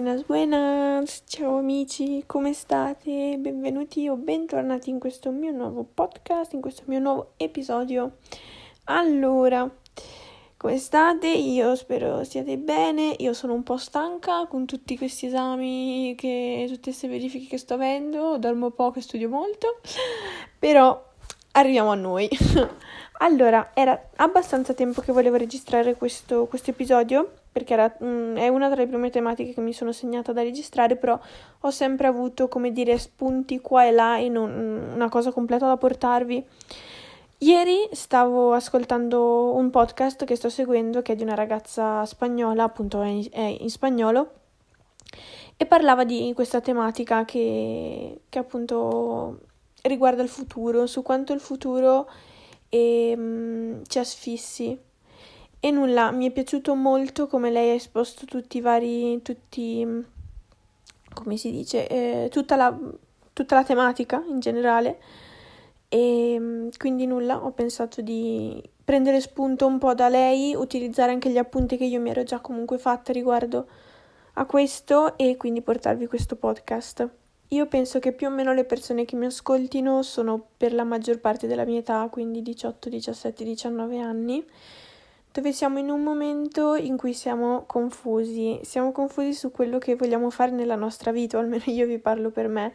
Buenas, buenas, ciao amici, come state? Benvenuti o bentornati in questo mio nuovo podcast, in questo mio nuovo episodio. Allora, come state? Io spero stiate bene, io sono un po' stanca con tutti questi esami, che, tutte queste verifiche che sto avendo, dormo poco e studio molto, però arriviamo a noi. allora, era abbastanza tempo che volevo registrare questo, questo episodio perché era, mh, mm, è una tra le prime tematiche che mi sono segnata da registrare, però ho sempre avuto, come dire, spunti qua e là e non, mm, una cosa completa da portarvi. Ieri stavo ascoltando un podcast che sto seguendo, che è di una ragazza spagnola, appunto è in, è in spagnolo, e parlava di questa tematica che, che appunto riguarda il futuro, su quanto il futuro eh, ci asfissi e nulla, mi è piaciuto molto come lei ha esposto tutti i vari, tutti, come si dice, eh, tutta, la, tutta la tematica in generale. E quindi nulla, ho pensato di prendere spunto un po' da lei, utilizzare anche gli appunti che io mi ero già comunque fatta riguardo a questo e quindi portarvi questo podcast. Io penso che più o meno le persone che mi ascoltino sono per la maggior parte della mia età, quindi 18, 17, 19 anni dove siamo in un momento in cui siamo confusi, siamo confusi su quello che vogliamo fare nella nostra vita, o almeno io vi parlo per me,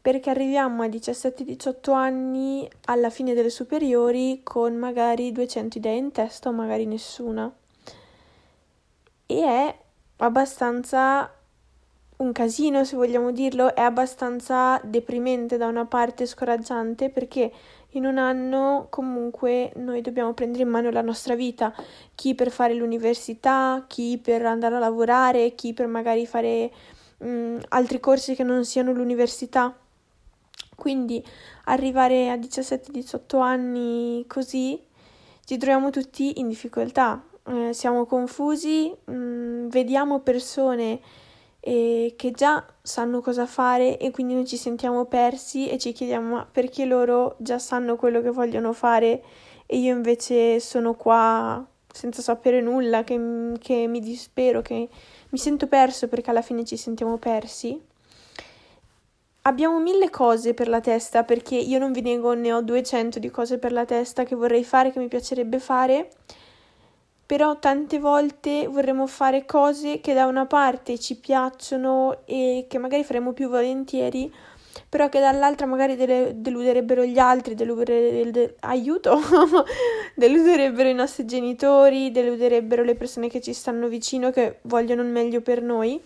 perché arriviamo a 17-18 anni alla fine delle superiori con magari 200 idee in testa o magari nessuna. E è abbastanza un casino, se vogliamo dirlo, è abbastanza deprimente da una parte, scoraggiante, perché in un anno comunque noi dobbiamo prendere in mano la nostra vita, chi per fare l'università, chi per andare a lavorare, chi per magari fare mh, mm, altri corsi che non siano l'università. Quindi arrivare a 17-18 anni così ci troviamo tutti in difficoltà, eh, siamo confusi, mh, mm, vediamo persone e che già sanno cosa fare e quindi noi ci sentiamo persi e ci chiediamo ma perché loro già sanno quello che vogliono fare e io invece sono qua senza sapere nulla, che, che mi dispero, che mi sento perso perché alla fine ci sentiamo persi. Abbiamo mille cose per la testa perché io non vi nego, ne ho 200 di cose per la testa che vorrei fare, che mi piacerebbe fare però tante volte vorremmo fare cose che da una parte ci piacciono e che magari faremo più volentieri, però che dall'altra magari dele- deluderebbero gli altri, deludere- de- aiuto, deluderebbero i nostri genitori, deluderebbero le persone che ci stanno vicino, che vogliono il meglio per noi,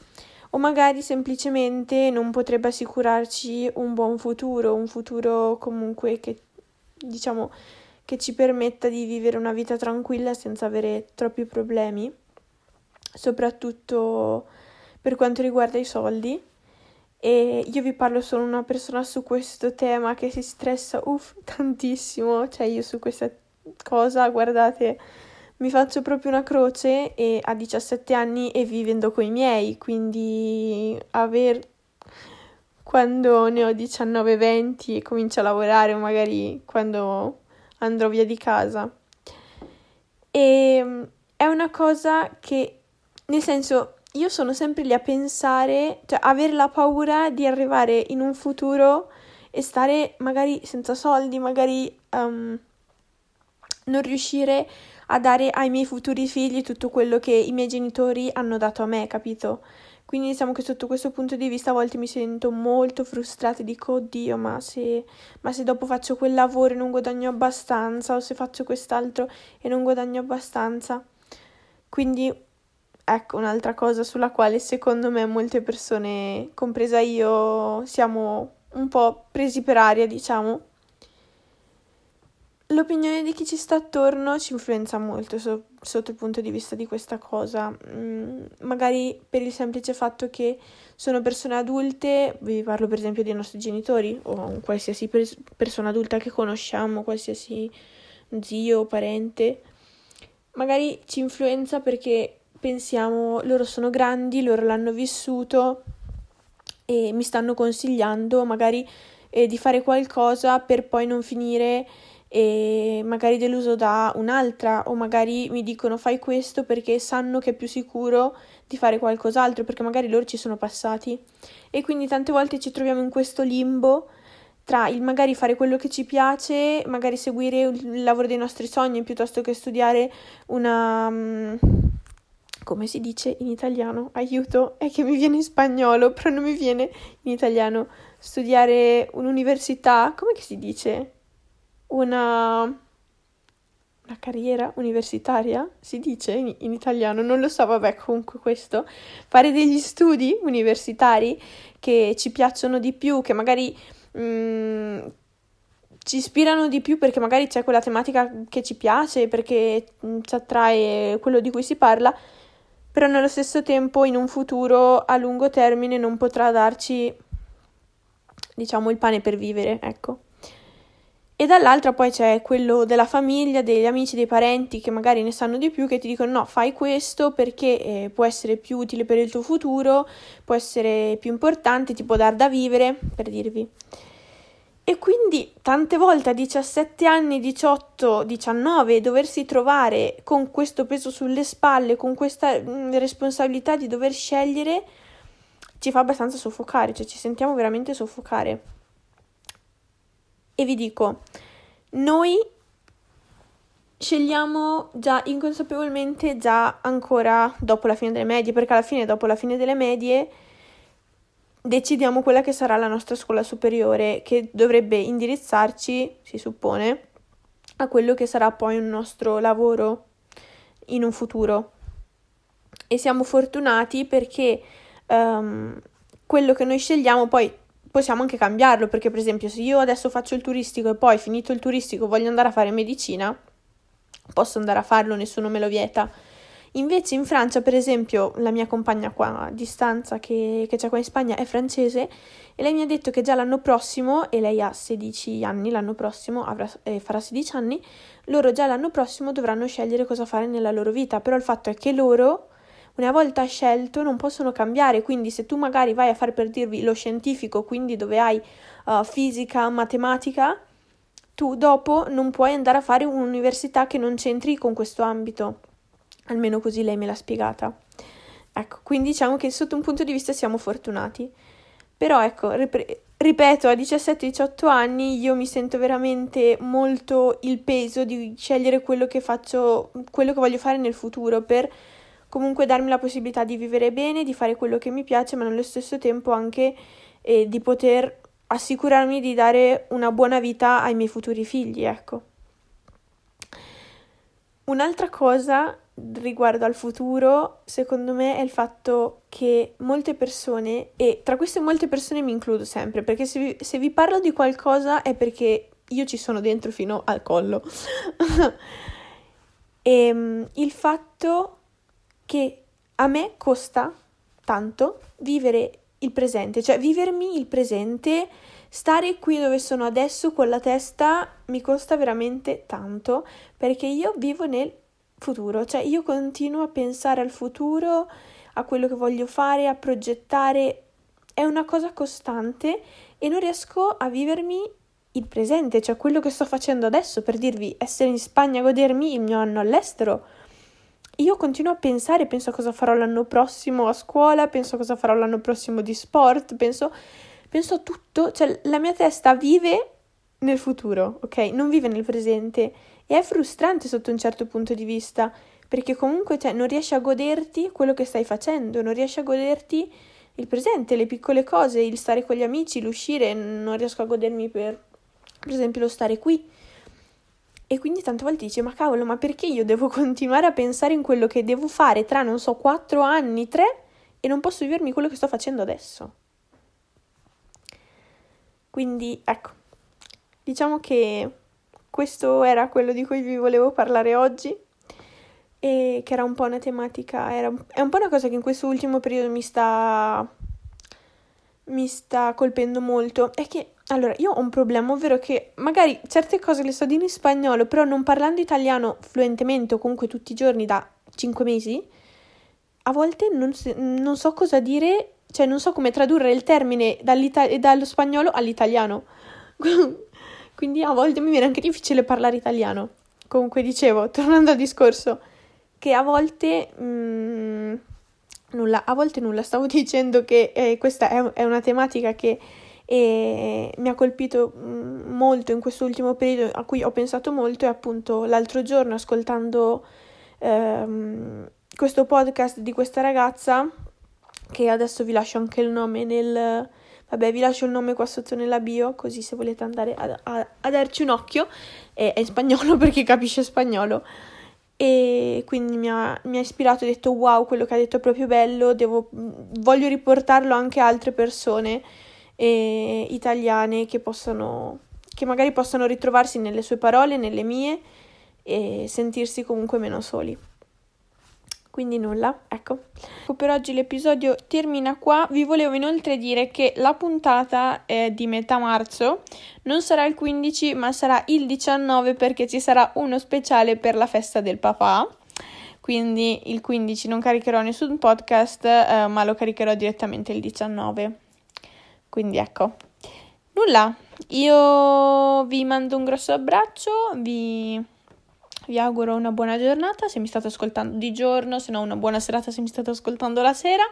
o magari semplicemente non potrebbe assicurarci un buon futuro, un futuro comunque che diciamo che ci permetta di vivere una vita tranquilla senza avere troppi problemi, soprattutto per quanto riguarda i soldi. E io vi parlo solo una persona su questo tema che si stressa uff tantissimo, cioè io su questa cosa, guardate, mi faccio proprio una croce e a 17 anni e vivendo con i miei, quindi aver quando ne ho 19-20 e comincio a lavorare, magari quando andrò via di casa. E mm, è una cosa che, nel senso, io sono sempre lì a pensare, cioè avere la paura di arrivare in un futuro e stare magari senza soldi, magari um, non riuscire a dare ai miei futuri figli tutto quello che i miei genitori hanno dato a me, capito? Quindi diciamo che sotto questo punto di vista a volte mi sento molto frustrata e dico, oddio, ma se, ma se dopo faccio quel lavoro e non guadagno abbastanza, o se faccio quest'altro e non guadagno abbastanza. Quindi ecco un'altra cosa sulla quale secondo me molte persone, compresa io, siamo un po' presi per aria, diciamo l'opinione di chi ci sta attorno ci influenza molto so- sotto il punto di vista di questa cosa. Mm, magari per il semplice fatto che sono persone adulte, vi parlo per esempio dei nostri genitori o qualsiasi pers- persona adulta che conosciamo, qualsiasi zio o parente, magari ci influenza perché pensiamo loro sono grandi, loro l'hanno vissuto e mi stanno consigliando magari eh, di fare qualcosa per poi non finire e magari deluso da un'altra o magari mi dicono fai questo perché sanno che è più sicuro di fare qualcos'altro perché magari loro ci sono passati e quindi tante volte ci troviamo in questo limbo tra il magari fare quello che ci piace, magari seguire il lavoro dei nostri sogni piuttosto che studiare una... Mm, come si dice in italiano? Aiuto, è che mi viene in spagnolo, però non mi viene in italiano. Studiare un'università, come si dice? Una... una carriera universitaria, si dice in, in italiano, non lo so, vabbè, comunque questo. Fare degli studi universitari che ci piacciono di più, che magari Mm, ci ispirano di più perché magari c'è quella tematica che ci piace, perché mm, ci attrae quello di cui si parla, però nello stesso tempo in un futuro a lungo termine non potrà darci, diciamo, il pane per vivere, ecco. E dall'altra poi c'è quello della famiglia, degli amici, dei parenti che magari ne sanno di più, che ti dicono no, fai questo perché eh, può essere più utile per il tuo futuro, può essere più importante, ti può dar da vivere, per dirvi. E quindi tante volte a 17 anni, 18, 19, doversi trovare con questo peso sulle spalle, con questa mh, mm, responsabilità di dover scegliere, ci fa abbastanza soffocare, cioè ci sentiamo veramente soffocare. E vi dico, noi scegliamo già inconsapevolmente, già ancora dopo la fine delle medie, perché alla fine, dopo la fine delle medie, decidiamo quella che sarà la nostra scuola superiore, che dovrebbe indirizzarci, si suppone, a quello che sarà poi un nostro lavoro in un futuro. E siamo fortunati perché um, quello che noi scegliamo poi possiamo anche cambiarlo, perché per esempio se io adesso faccio il turistico e poi finito il turistico voglio andare a fare medicina, posso andare a farlo, nessuno me lo vieta. Invece in Francia, per esempio, la mia compagna qua a distanza che, che c'è qua in Spagna è francese e lei mi ha detto che già l'anno prossimo, e lei ha 16 anni, l'anno prossimo avrà, eh, farà 16 anni, loro già l'anno prossimo dovranno scegliere cosa fare nella loro vita, però il fatto è che loro una volta scelto non possono cambiare, quindi se tu magari vai a fare per dirvi lo scientifico, quindi dove hai uh, fisica, matematica, tu dopo non puoi andare a fare un'università che non c'entri con questo ambito. Almeno così lei me l'ha spiegata. Ecco, quindi diciamo che sotto un punto di vista siamo fortunati. Però ecco, rip- ripeto, a 17-18 anni io mi sento veramente molto il peso di scegliere quello che faccio, quello che voglio fare nel futuro per comunque darmi la possibilità di vivere bene, di fare quello che mi piace, ma nello stesso tempo anche eh, di poter assicurarmi di dare una buona vita ai miei futuri figli, ecco. Un'altra cosa riguardo al futuro, secondo me, è il fatto che molte persone, e tra queste molte persone mi includo sempre, perché se vi, se vi parlo di qualcosa è perché io ci sono dentro fino al collo. e ehm, il fatto che a me costa tanto vivere il presente, cioè vivermi il presente, stare qui dove sono adesso con la testa mi costa veramente tanto perché io vivo nel futuro, cioè io continuo a pensare al futuro, a quello che voglio fare, a progettare, è una cosa costante e non riesco a vivermi il presente, cioè quello che sto facendo adesso, per dirvi essere in Spagna godermi il mio anno all'estero io continuo a pensare, penso a cosa farò l'anno prossimo a scuola, penso a cosa farò l'anno prossimo di sport, penso, penso a tutto, cioè la mia testa vive nel futuro, ok? Non vive nel presente e è frustrante sotto un certo punto di vista, perché comunque cioè, non riesci a goderti quello che stai facendo, non riesci a goderti il presente, le piccole cose, il stare con gli amici, l'uscire, non riesco a godermi per, per esempio, lo stare qui. E quindi tante volte dici, ma cavolo, ma perché io devo continuare a pensare in quello che devo fare tra, non so, quattro anni, tre, e non posso vivermi quello che sto facendo adesso? Quindi, ecco, diciamo che questo era quello di cui vi volevo parlare oggi e che era un po' una tematica, era, è un po' una cosa che in questo ultimo periodo mi sta, mi sta colpendo molto, è che allora, io ho un problema, ovvero che magari certe cose le so dire in spagnolo, però non parlando italiano fluentemente o comunque tutti i giorni da 5 mesi, a volte non, non so cosa dire, cioè non so come tradurre il termine dallo spagnolo all'italiano. Quindi a volte mi viene anche difficile parlare italiano. Comunque dicevo, tornando al discorso, che a volte mh, mm, nulla, a volte nulla, stavo dicendo che eh, questa è, è, una tematica che eh, mi ha colpito mm, molto in questo ultimo periodo, a cui ho pensato molto e appunto l'altro giorno ascoltando ehm, questo podcast di questa ragazza, che adesso vi lascio anche il nome nel... Vabbè, vi lascio il nome qua sotto nella bio, così se volete andare a, a, a darci un occhio. È, è in spagnolo perché capisce spagnolo e quindi mi ha, mi ha, ispirato, ho detto wow, quello che ha detto è proprio bello, devo, voglio riportarlo anche a altre persone eh, italiane che possano, che magari possano ritrovarsi nelle sue parole, nelle mie e sentirsi comunque meno soli. Quindi nulla, ecco. Per oggi l'episodio termina qua. Vi volevo inoltre dire che la puntata è di metà marzo non sarà il 15 ma sarà il 19 perché ci sarà uno speciale per la festa del papà. Quindi il 15 non caricherò nessun podcast eh, ma lo caricherò direttamente il 19. Quindi ecco. Nulla, io vi mando un grosso abbraccio, vi vi auguro una buona giornata se mi state ascoltando di giorno, se no una buona serata se mi state ascoltando la sera.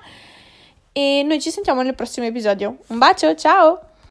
E noi ci sentiamo nel prossimo episodio. Un bacio, ciao!